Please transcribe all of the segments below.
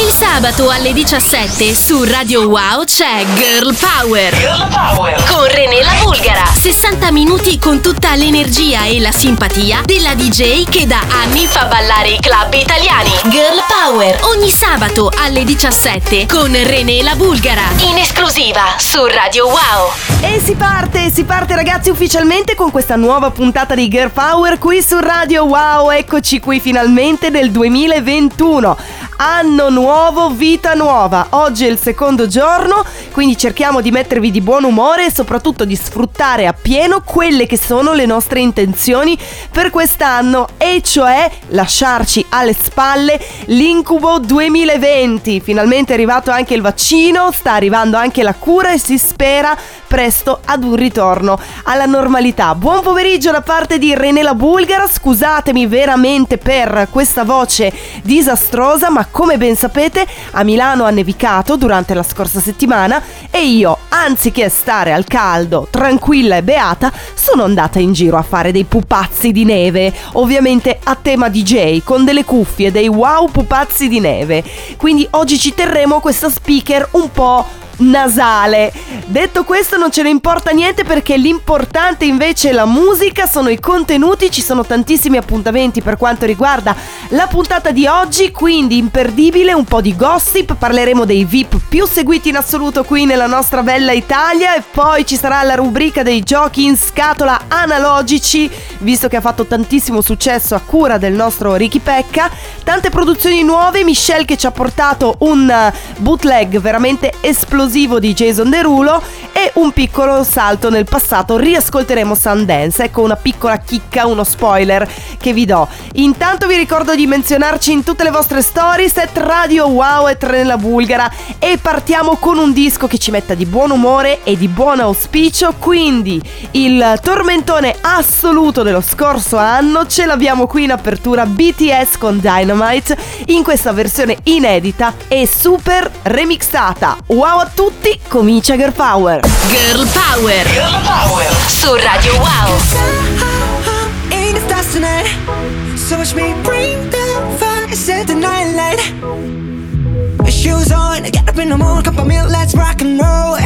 Il sabato alle 17 su Radio Wow c'è Girl Power. Girl Power. Con René la Bulgara. 60 minuti con tutta l'energia e la simpatia della DJ che da anni fa ballare i club italiani. Girl Power. Ogni sabato alle 17 con René la Bulgara. In esclusiva su Radio Wow. E si parte, si parte ragazzi ufficialmente con questa nuova puntata di Girl Power qui su Radio Wow. Eccoci qui finalmente nel 2021. Anno nuovo, vita nuova. Oggi è il secondo giorno, quindi cerchiamo di mettervi di buon umore e soprattutto di sfruttare appieno quelle che sono le nostre intenzioni per quest'anno, e cioè lasciarci alle spalle l'incubo 2020. Finalmente è arrivato anche il vaccino, sta arrivando anche la cura e si spera presto ad un ritorno alla normalità. Buon pomeriggio da parte di René la Bulgara, scusatemi veramente per questa voce disastrosa, ma come ben sapete a Milano ha nevicato durante la scorsa settimana e io, anziché stare al caldo, tranquilla e beata, sono andata in giro a fare dei pupazzi di neve, ovviamente a tema DJ, con delle cuffie, dei wow pupazzi di neve. Quindi oggi ci terremo questa speaker un po' nasale. Detto questo non ce ne importa niente perché l'importante invece è la musica, sono i contenuti, ci sono tantissimi appuntamenti per quanto riguarda la puntata di oggi, quindi imperdibile, un po' di gossip, parleremo dei VIP più seguiti in assoluto qui nella nostra bella Italia e poi ci sarà la rubrica dei giochi in scatola analogici, visto che ha fatto tantissimo successo a cura del nostro Ricky Pecca, tante produzioni nuove, Michelle che ci ha portato un bootleg veramente esplosivo esplosivo di Jason Derulo e un piccolo salto nel passato. Riascolteremo Sundance. Ecco una piccola chicca, uno spoiler che vi do. Intanto vi ricordo di menzionarci in tutte le vostre stories at Radio Wow e Trenella Bulgara e partiamo con un disco che ci metta di buon umore e di buon auspicio. Quindi il tormentone assoluto dello scorso anno ce l'abbiamo qui in apertura BTS con Dynamite in questa versione inedita e super remixata. Wow tutti, comincia Girl Power. Girl Power. Girl Power. Su Radio Wow. So watch me bring the fire, set the night light. Shoes on, get up in the morning, cup of milk, let's rock and roll.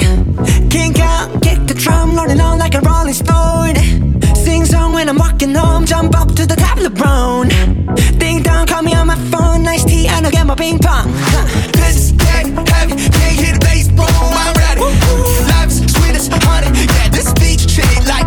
Kink out, kick the drum, rolling on like a rolling stone. Sing song when I'm walking home, jump up to the top of the brown. Ding dong, call me on my phone, nice tea, and I'll get my ping pong. This is dead heavy, can't hear the bass, boom, I'm ready. Life's sweet as honey, yeah, this beach treat like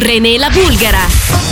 René la Bulgara.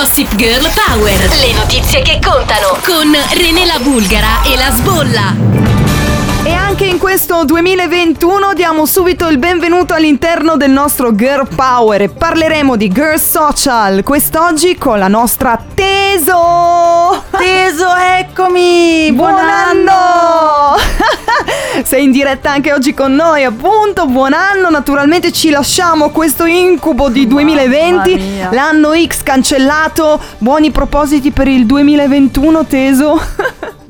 Gossip Girl Power. Le notizie che contano con René la Bulgara e la Sbolla. Anche in questo 2021 diamo subito il benvenuto all'interno del nostro Girl Power e parleremo di Girl Social quest'oggi con la nostra Teso. Teso, eccomi! Buon, buon anno! anno! Sei in diretta anche oggi con noi, appunto. Buon anno, naturalmente ci lasciamo questo incubo di 2020, l'anno X cancellato. Buoni propositi per il 2021, Teso?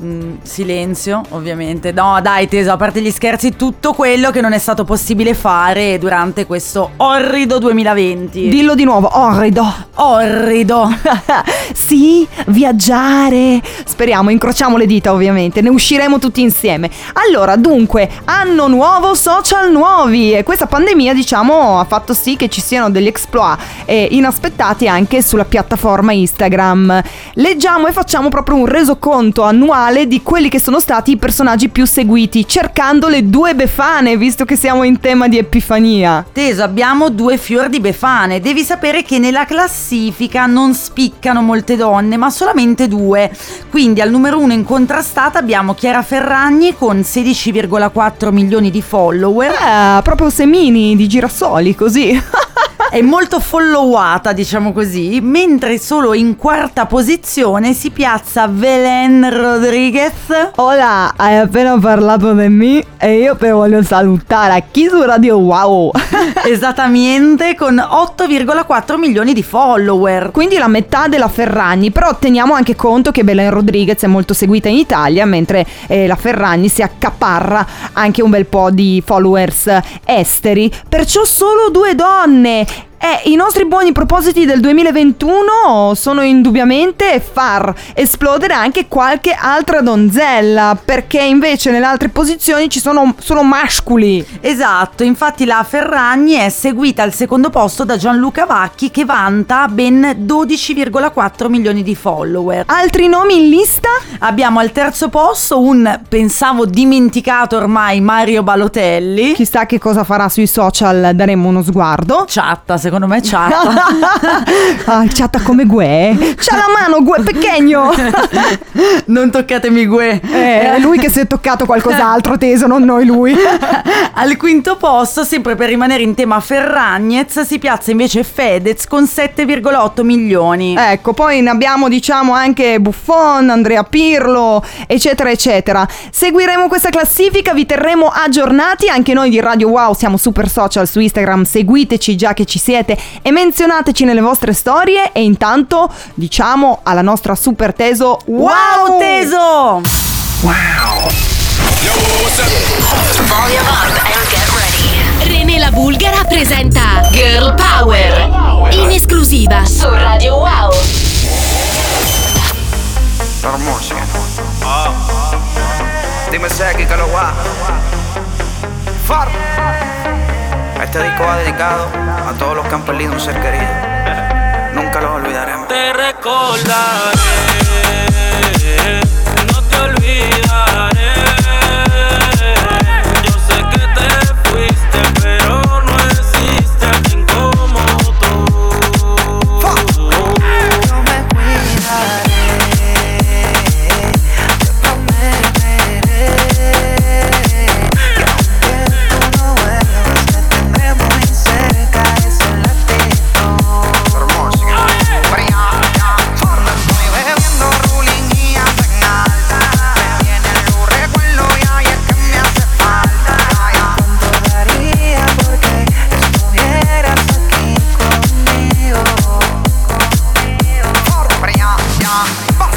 Mm, silenzio, ovviamente. No, dai, teso, a parte gli scherzi, tutto quello che non è stato possibile fare durante questo orrido 2020. Dillo di nuovo, orrido. Orrido. sì, viaggiare. Speriamo, incrociamo le dita, ovviamente. Ne usciremo tutti insieme. Allora, dunque, anno nuovo, social nuovi. E questa pandemia, diciamo, ha fatto sì che ci siano degli exploit eh, inaspettati anche sulla piattaforma Instagram. Leggiamo e facciamo proprio un resoconto annuale generale di quelli che sono stati i personaggi più seguiti, cercando le due befane, visto che siamo in tema di Epifania. Teso, abbiamo due fior di befane. Devi sapere che nella classifica non spiccano molte donne, ma solamente due. Quindi al numero uno incontrastata abbiamo Chiara Ferragni con 16,4 milioni di follower. Eh, proprio semini di girasoli, così. è molto followata, diciamo così, mentre solo in quarta posizione si piazza Belen Rodriguez. Hola, hai appena parlato di me e io ti voglio salutare qui su Radio Wow. Esattamente, con 8,4 milioni di follower. Quindi la metà della Ferragni, però teniamo anche conto che Belen Rodriguez è molto seguita in Italia, mentre eh, la Ferragni si accaparra anche un bel po' di followers esteri, perciò solo due donne Eh, i nostri buoni propositi del 2021 sono indubbiamente far esplodere anche qualche altra donzella, perché invece nelle altre posizioni ci sono solo mascoli. Esatto, infatti la Ferragni è seguita al secondo posto da Gianluca Vacchi che vanta ben 12,4 milioni di follower. Altri nomi in lista? Abbiamo al terzo posto un, pensavo dimenticato ormai, Mario Balotelli. Chissà che cosa farà sui social, daremo uno sguardo. Chatta, secondo me chatta. ah, chatta come Gue. C'ha la mano Gue pequeño. non toccatemi Gue. Eh, è lui che si è toccato qualcos'altro teso, non noi lui. Al quinto posto, sempre per rimanere in tema Ferragnez, si piazza invece Fedez con 7,8 milioni. Ecco, poi ne abbiamo diciamo anche Buffon, Andrea Pirlo, eccetera, eccetera. Seguiremo questa classifica, vi terremo aggiornati, anche noi di Radio Wow siamo super social su Instagram, seguiteci già che ci siete e menzionateci nelle vostre storie e intanto diciamo alla nostra super teso Wow, teso! Wow! Yo, get ready. René la Bulgara presenta Girl Power in esclusiva su Radio Wow. Música. Dime Seki que lo va. Far. Este disco va dedicado a todos los que han perdido un ser querido. Nunca los olvidaremos. Te recordaré, Bye.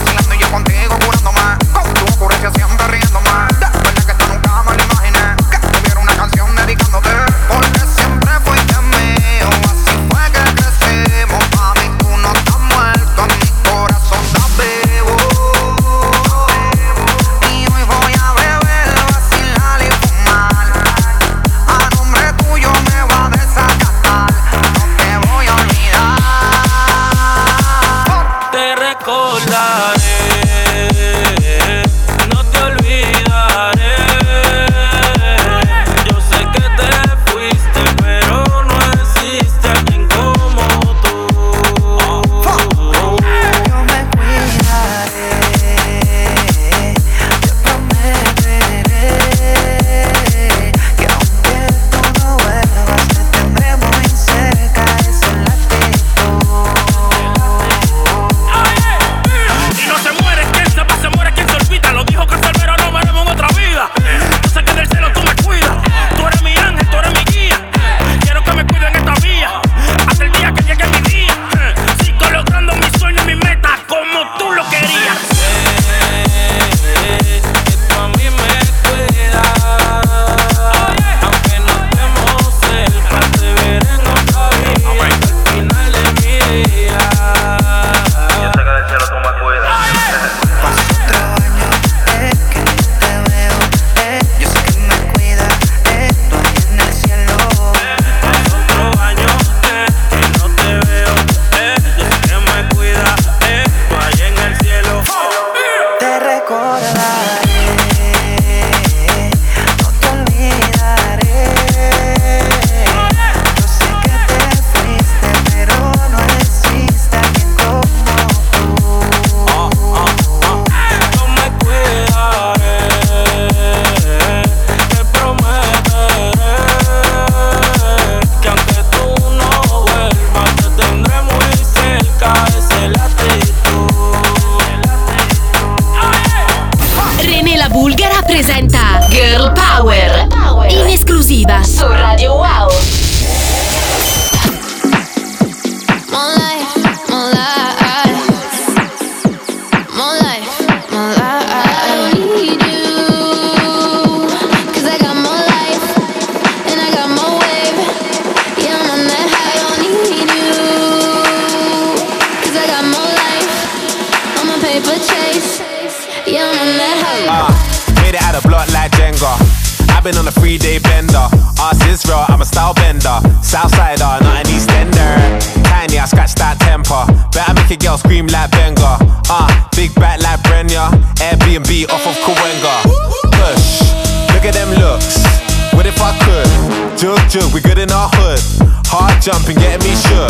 We good in our hood. Hard jumping, getting me shook.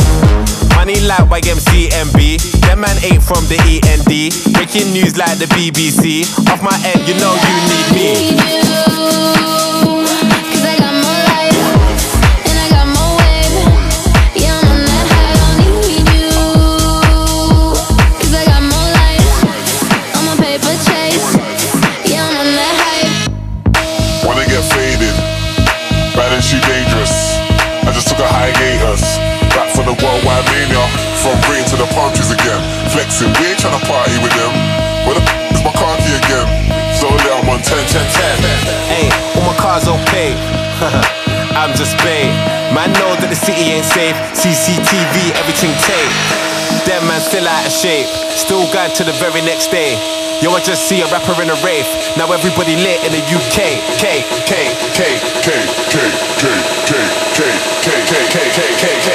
Money like YMCMB. Them man ain't from the END. Breaking news like the BBC. Off my head, you know you need me. Flexing. We ain't tryna party with them. Where the f- is my car key again? Slowly I'm on 10, 10, 10. Hey, all my cars don't pay. I'm just bait. Man know that the city ain't safe. CCTV, everything tape. Them man still out of shape. Still going to the very next day. Yo, I just see a rapper in a rave. Now everybody lit in the UK. K, K, K, K, K, K, K, K, K, K, K, K, K, K, K,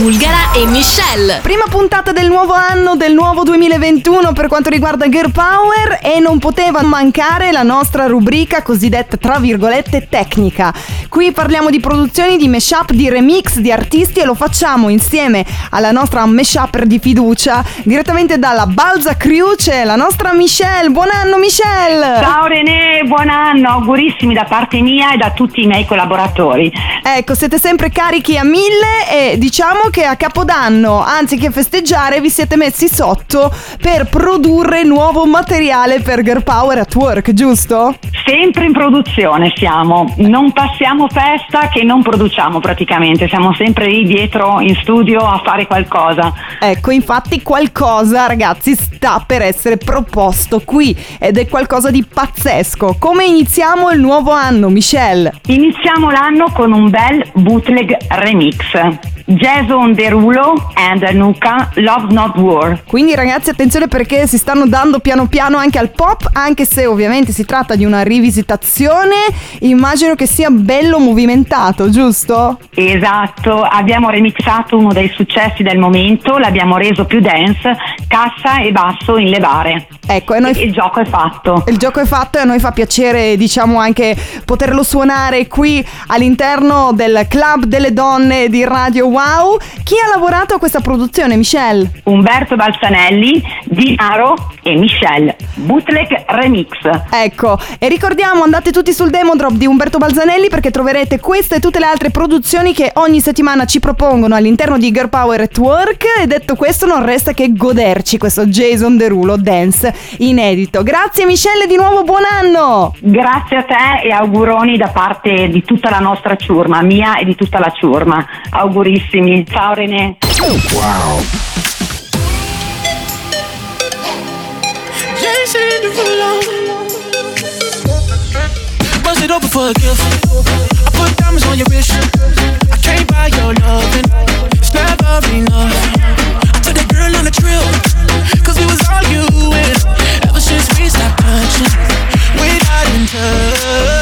Bulgara e Michelle. Prima puntata del nuovo anno, del nuovo 2021 per quanto riguarda Girl Power e non poteva mancare la nostra rubrica cosiddetta tra virgolette tecnica. Qui parliamo di produzioni, di mashup, di remix, di artisti e lo facciamo insieme alla nostra mashupper di fiducia direttamente dalla Balza Crew c'è la nostra Michelle. Buon anno Michelle! Ciao René, buon anno, augurissimi da parte mia e da tutti i miei collaboratori. Ecco, siete sempre carichi a mille e diciamo che a Capodanno, anziché festeggiare, vi siete messi sotto per produrre nuovo materiale per Girl Power at Work, giusto? Sempre in produzione siamo, non passiamo festa che non produciamo praticamente, siamo sempre lì dietro in studio a fare qualcosa. Ecco, infatti qualcosa, ragazzi, sta per essere proposto qui ed è qualcosa di pazzesco. Come iniziamo il nuovo anno, Michelle? Iniziamo l'anno con un bel bootleg remix. Jason Derulo and Anuka Love Not War. Quindi ragazzi attenzione perché si stanno dando piano piano anche al pop, anche se ovviamente si tratta di una rivisitazione, immagino che sia bello movimentato, giusto? Esatto, abbiamo remixato uno dei successi del momento, l'abbiamo reso più dance, cassa e basso in levare. Ecco, e noi... il gioco è fatto. Il gioco è fatto e a noi fa piacere, diciamo, anche poterlo suonare qui all'interno del Club delle Donne di Radio Wow. Chi ha lavorato a questa produzione, Michelle? Umberto Balzanelli, Dinaro e Michelle. Bootleg Remix. Ecco, e ricordiamo, andate tutti sul demo drop di Umberto Balzanelli perché troverete queste e tutte le altre produzioni che ogni settimana ci propongono all'interno di Girl Power at Work. E detto questo, non resta che goderci questo Jason Derulo Dance inedito. Grazie Michelle, di nuovo buon anno! Grazie a te e auguroni da parte di tutta la nostra ciurma, mia e di tutta la ciurma. Augurissimi. Ciao René. Oh wow. Bust it open for a gift. I put diamonds on your wrist. I can't buy your loving. It's never enough. I took that girl on a trip. Cause we was arguing. Ever since we stopped touching. We got in touch.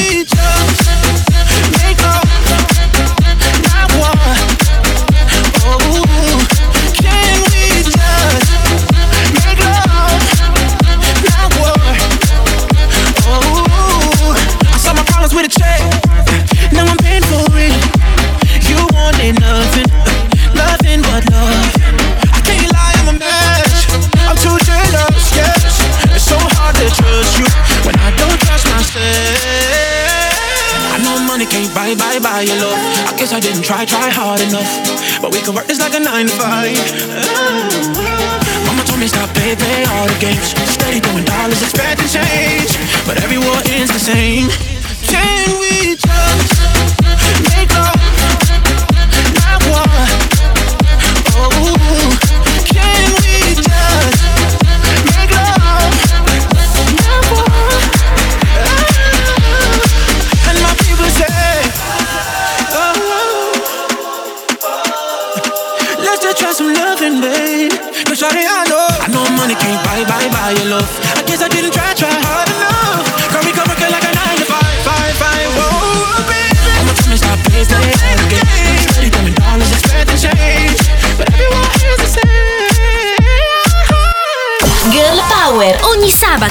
like a nine to five. Mama told me stop, play, play all the games. Steady throwing dollars, expecting change. But every war ends the same.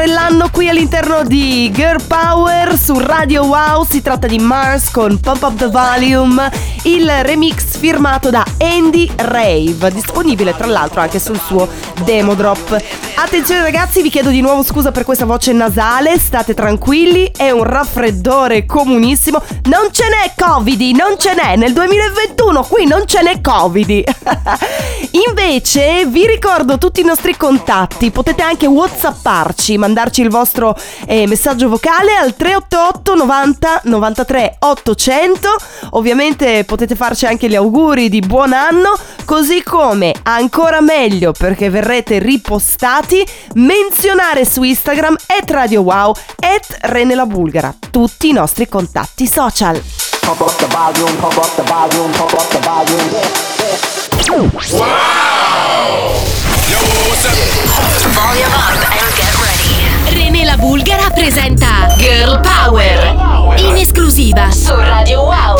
L'anno qui all'interno di Girl Power su Radio Wow. Si tratta di Mars con Pump Up the Volume, il remix firmato da Andy Rave, disponibile tra l'altro anche sul suo demo drop. Attenzione ragazzi, vi chiedo di nuovo scusa per questa voce nasale, state tranquilli, è un raffreddore comunissimo. Non ce n'è Covid, non ce n'è nel 2021, qui non ce n'è Covid. Invece vi ricordo tutti i nostri contatti, potete anche whatsapparci, mandarci il vostro eh, messaggio vocale al 388 90 93 800, ovviamente potete farci anche gli auguri di buon anno, così come ancora meglio perché verrete ripostati, menzionare su Instagram at Radio Wow at Rene la Bulgara, tutti i nostri contatti social. Pump up the volume, pump up the volume, pump up the volume. Wow! Yo, what's? Volume up and get ready. René la Bulgara presenta Girl Power. In esclusiva su Radio Wow.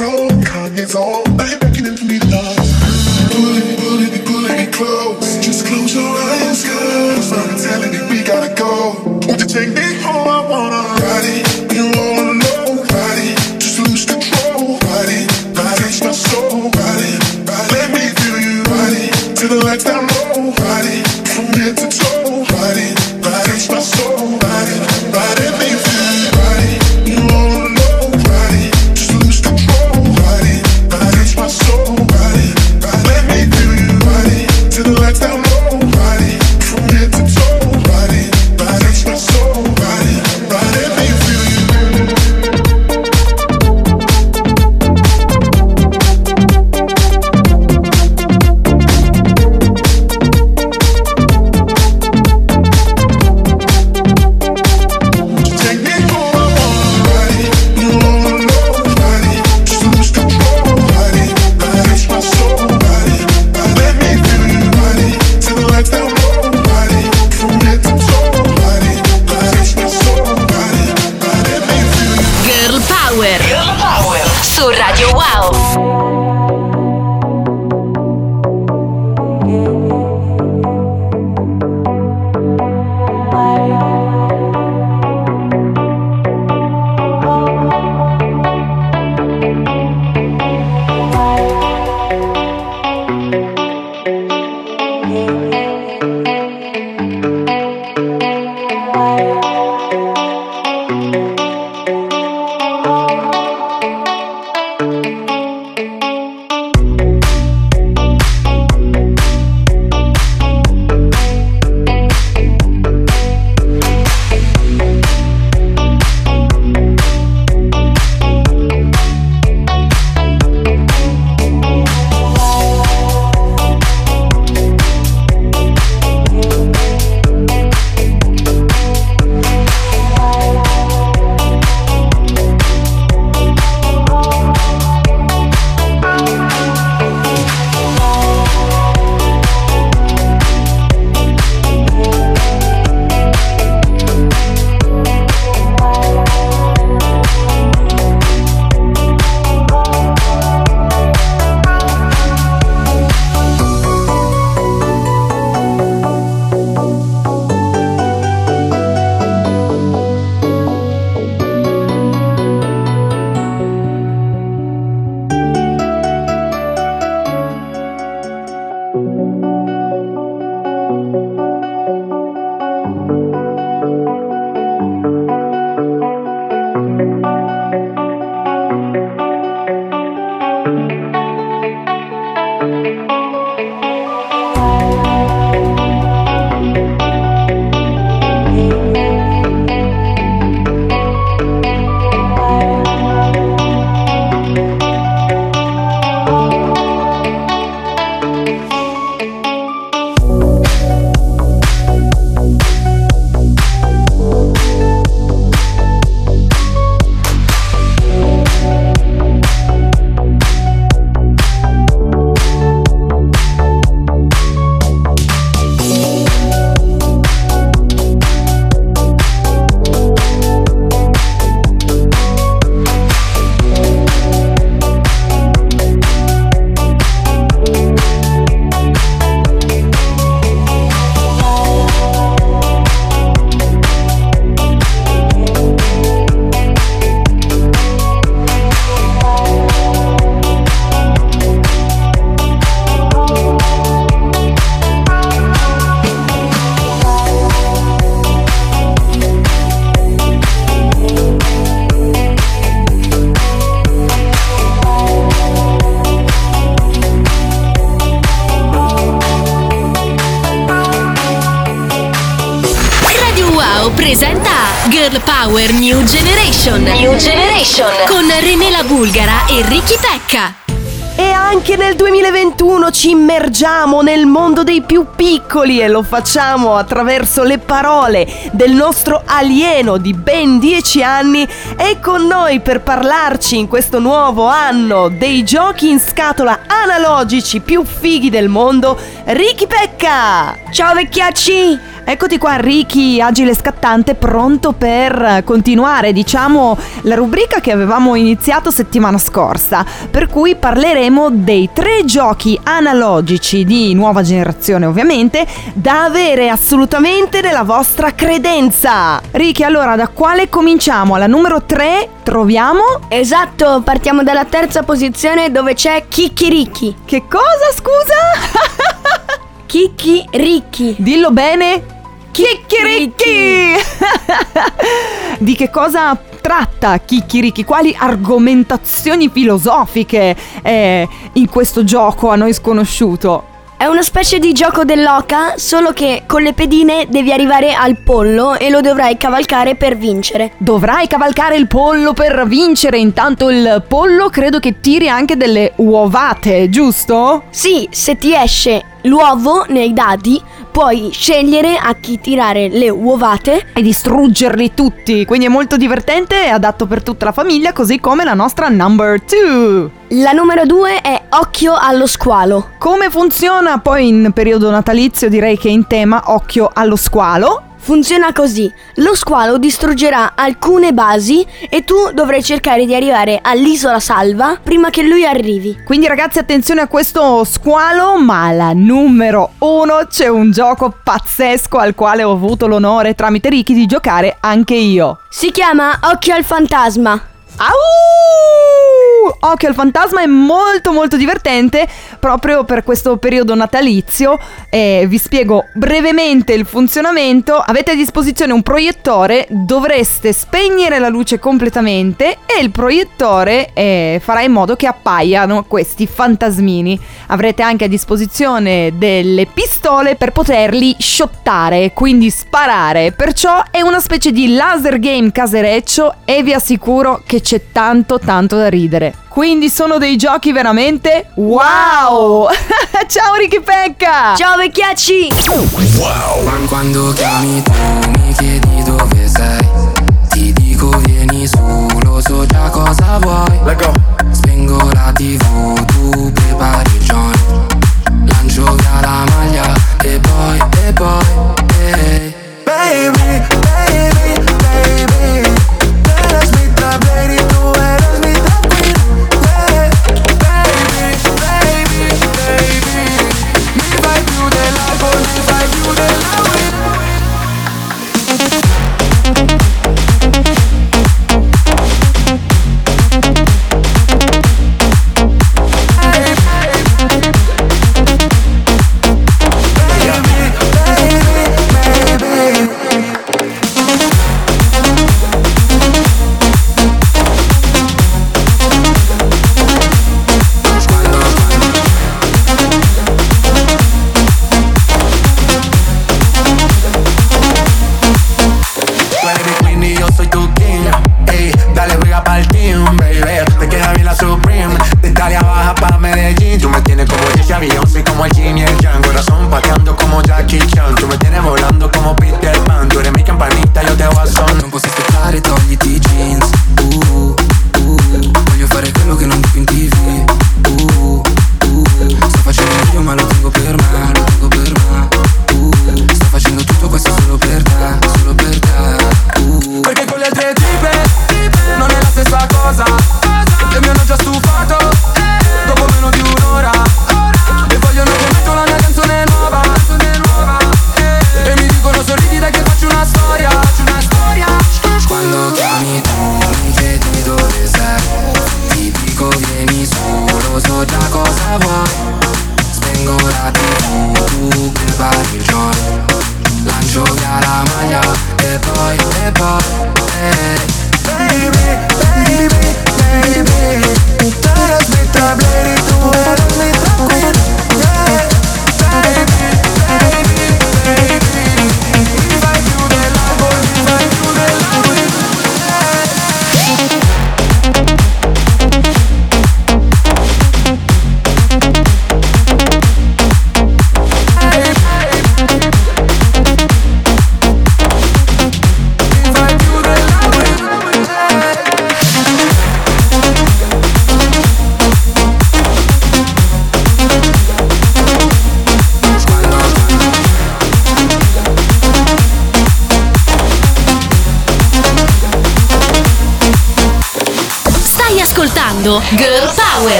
excited. Girl Power New Generation. New Generation. Con Renela Bulgara e Ricky Pecca. E anche nel 2021 ci immergiamo nel mondo dei più piccoli e lo facciamo attraverso le parole del nostro alieno di ben 10 anni. È con noi per parlarci in questo nuovo anno dei giochi in scatola analogici più fighi del mondo, Ricky Pecca! Ciao vecchiacci! Eccoti qua Ricky, agile scattante, pronto per continuare, diciamo, la rubrica che avevamo iniziato settimana scorsa, per cui parleremo dei tre giochi analogici di nuova generazione, ovviamente, da avere assolutamente nella vostra credenza. Ricky, allora, da quale cominciamo? Alla numero 3 troviamo... Esatto, partiamo dalla terza posizione dove c'è Kikiriki. Che cosa, scusa? Kikiriki. Dillo bene. Chicchiricchi! Di che cosa tratta Chicchiricchi? Quali argomentazioni filosofiche è in questo gioco a noi sconosciuto? È una specie di gioco dell'oca, solo che con le pedine devi arrivare al pollo e lo dovrai cavalcare per vincere. Dovrai cavalcare il pollo per vincere, intanto il pollo credo che tiri anche delle uovate, giusto? Sì, se ti esce l'uovo nei dadi, puoi scegliere a chi tirare le uovate e distruggerli tutti, quindi è molto divertente e adatto per tutta la famiglia, così come la nostra number 2. La numero due è Occhio allo squalo. Come funziona poi in periodo natalizio? Direi che in tema Occhio allo squalo. Funziona così: lo squalo distruggerà alcune basi e tu dovrai cercare di arrivare all'isola salva prima che lui arrivi. Quindi ragazzi attenzione a questo squalo, ma alla numero uno c'è un gioco pazzesco al quale ho avuto l'onore tramite Ricky di giocare anche io. Si chiama Occhio al fantasma. Au! Occhio al fantasma è molto molto divertente proprio per questo periodo natalizio. Eh, vi spiego brevemente il funzionamento. Avete a disposizione un proiettore, dovreste spegnere la luce completamente e il proiettore eh, farà in modo che appaiano questi fantasmini. Avrete anche a disposizione delle pistole per poterli shottare, quindi sparare. Perciò è una specie di laser game casereccio e vi assicuro che c'è tanto tanto da ridere. Quindi sono dei giochi veramente wow! Ciao Ricky Pecca! Ciao vecchiacci! Ma quando chiami tu mi chiedi dove sei Ti dico vieni su, lo so già cosa vuoi Spengo la tv, tu prepari il joint Lancio via la maglia e poi, e poi,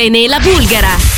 con René la Bulgara.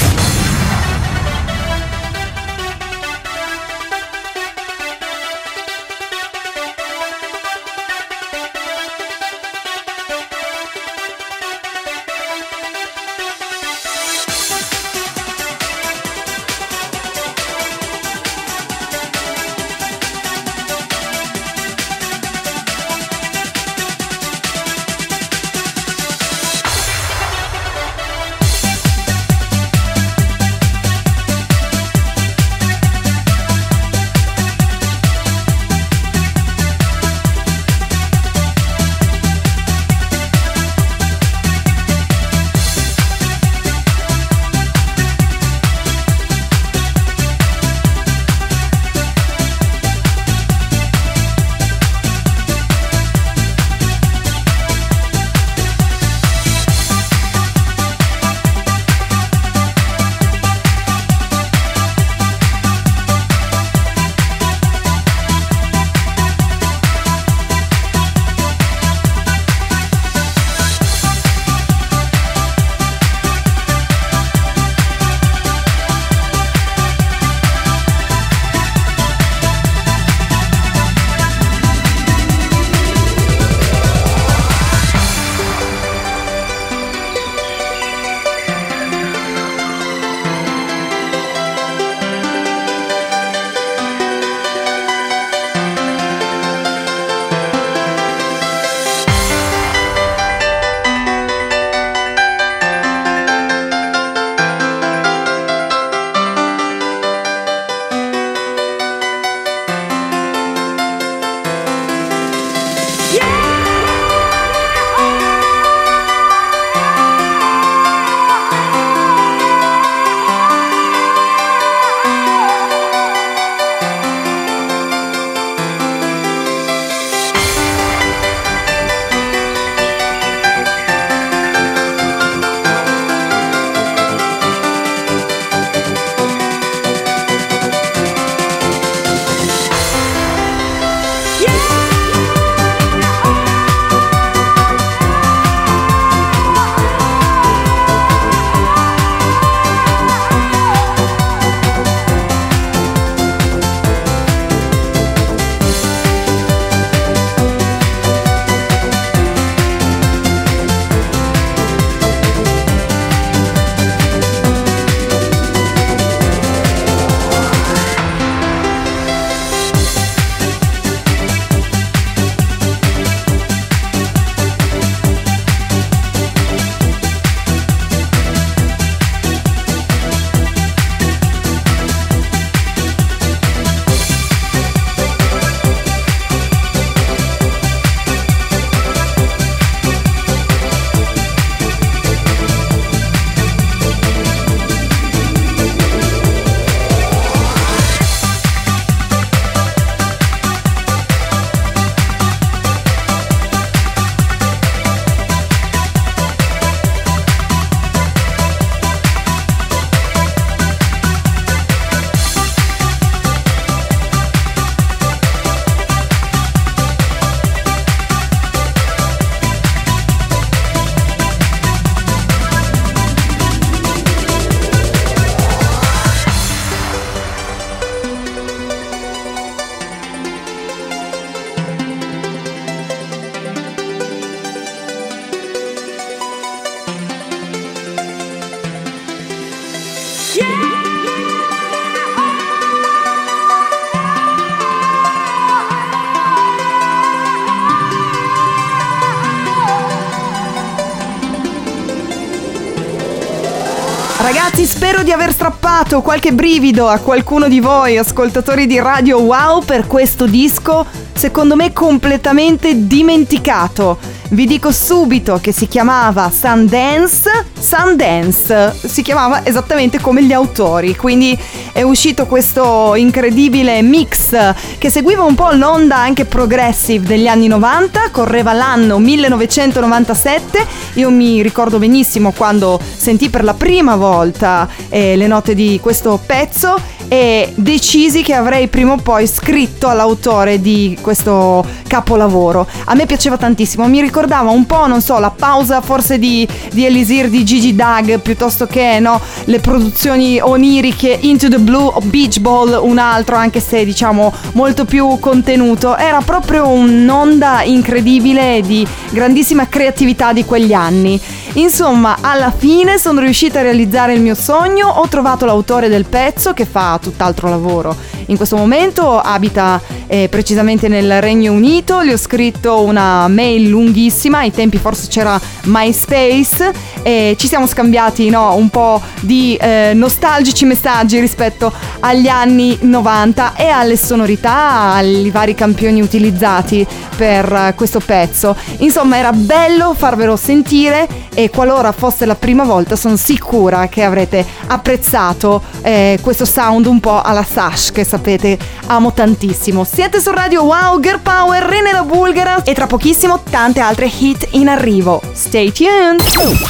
Spero di aver strappato qualche brivido a qualcuno di voi, ascoltatori di Radio Wow, per questo disco, secondo me completamente dimenticato. Vi dico subito che si chiamava Sundance. Sundance si chiamava esattamente come gli autori, quindi è uscito questo incredibile mix che seguiva un po' l'onda anche progressive degli anni 90, correva l'anno 1997. Io mi ricordo benissimo quando sentì per la prima volta eh, le note di questo pezzo e decisi che avrei prima o poi scritto all'autore di questo capolavoro. A me piaceva tantissimo, mi ricordava un po', non so, la pausa forse di, di Elisir di Gigi Dag piuttosto che no, le produzioni oniriche Into the Blue o Beach Ball, un altro anche se diciamo molto più contenuto. Era proprio un'onda incredibile di grandissima creatività di quegli anni. Insomma, alla fine sono riuscita a realizzare il mio sogno, ho trovato l'autore del pezzo che fa tutt'altro lavoro. In questo momento abita eh, precisamente nel Regno Unito, gli ho scritto una mail lunghissima, ai tempi forse c'era MySpace e ci siamo scambiati no, un po' di eh, nostalgici messaggi rispetto agli anni 90 e alle sonorità, ai vari campioni utilizzati per eh, questo pezzo. Insomma, era bello farvelo sentire e qualora fosse la prima volta sono sicura che avrete apprezzato eh, questo sound un po' alla Sash che sapete amo tantissimo. Siete su Radio Wow, Girl Power, Rene la Bulgara e tra pochissimo tante altre hit in arrivo. Stay tuned!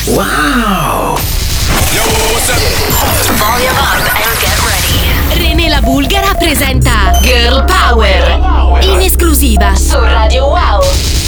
Wow! René la Bulgara presenta Girl Power in esclusiva su Radio Wow.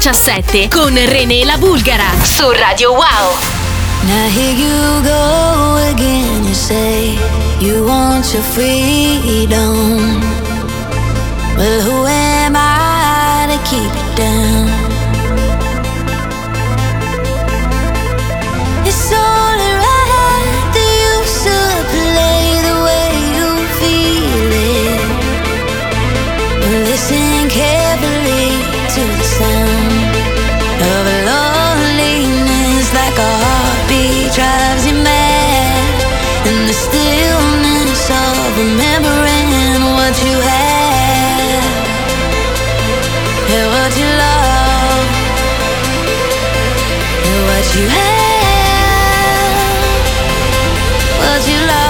2017 con René La Bulgara su Radio Wow. Now here you go again, you say you want your freedom. Well, who am I to keep you down? It's only right that you should play the way you feel it. Listen carefully to the sound. Remembering what you had and what you and what you had, what you love.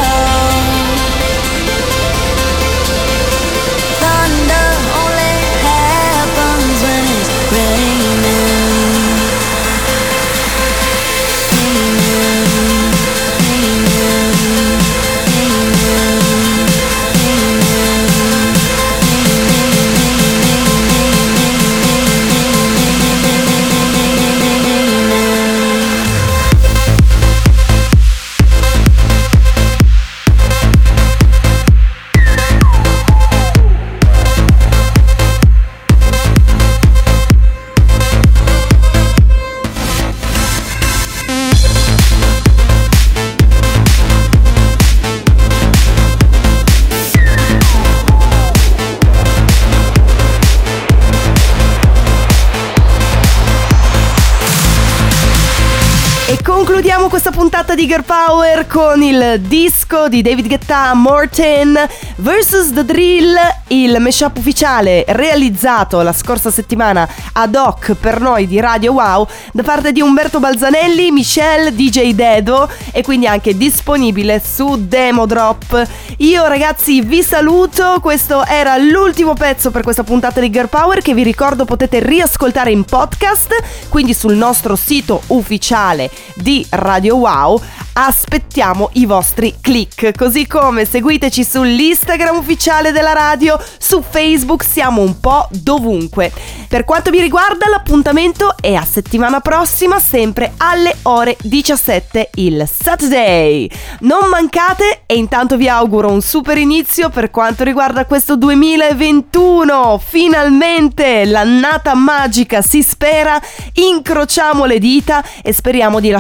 Concludiamo questa puntata di Girl Power con il disco di David Guetta Morten vs The Drill, il mashup ufficiale realizzato la scorsa settimana ad hoc per noi di Radio Wow da parte di Umberto Balzanelli, Michelle, DJ Dedo e quindi anche disponibile su Demo Drop. Io ragazzi vi saluto, questo era l'ultimo pezzo per questa puntata di Girl Power che vi ricordo potete riascoltare in podcast, quindi sul nostro sito ufficiale di Radio Wow. Aspettiamo i vostri click, così come seguiteci sull'Instagram ufficiale della radio, su Facebook, siamo un po' dovunque. Per quanto mi riguarda l'appuntamento è a settimana prossima, sempre alle ore 17 il Saturday. Non mancate e intanto vi auguro un super inizio per quanto riguarda questo 2021. Finalmente l'annata magica si spera, incrociamo le dita e speriamo di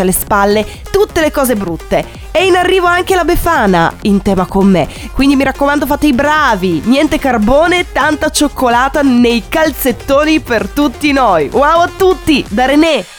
lasciarci alle spalle tutte le cose brutte. E in arrivo anche la Befana in tema con me. Quindi mi raccomando fate i bravi, niente carbone, tanta cioccolata nei calzettoni per tutti noi. Wow a tutti, da René!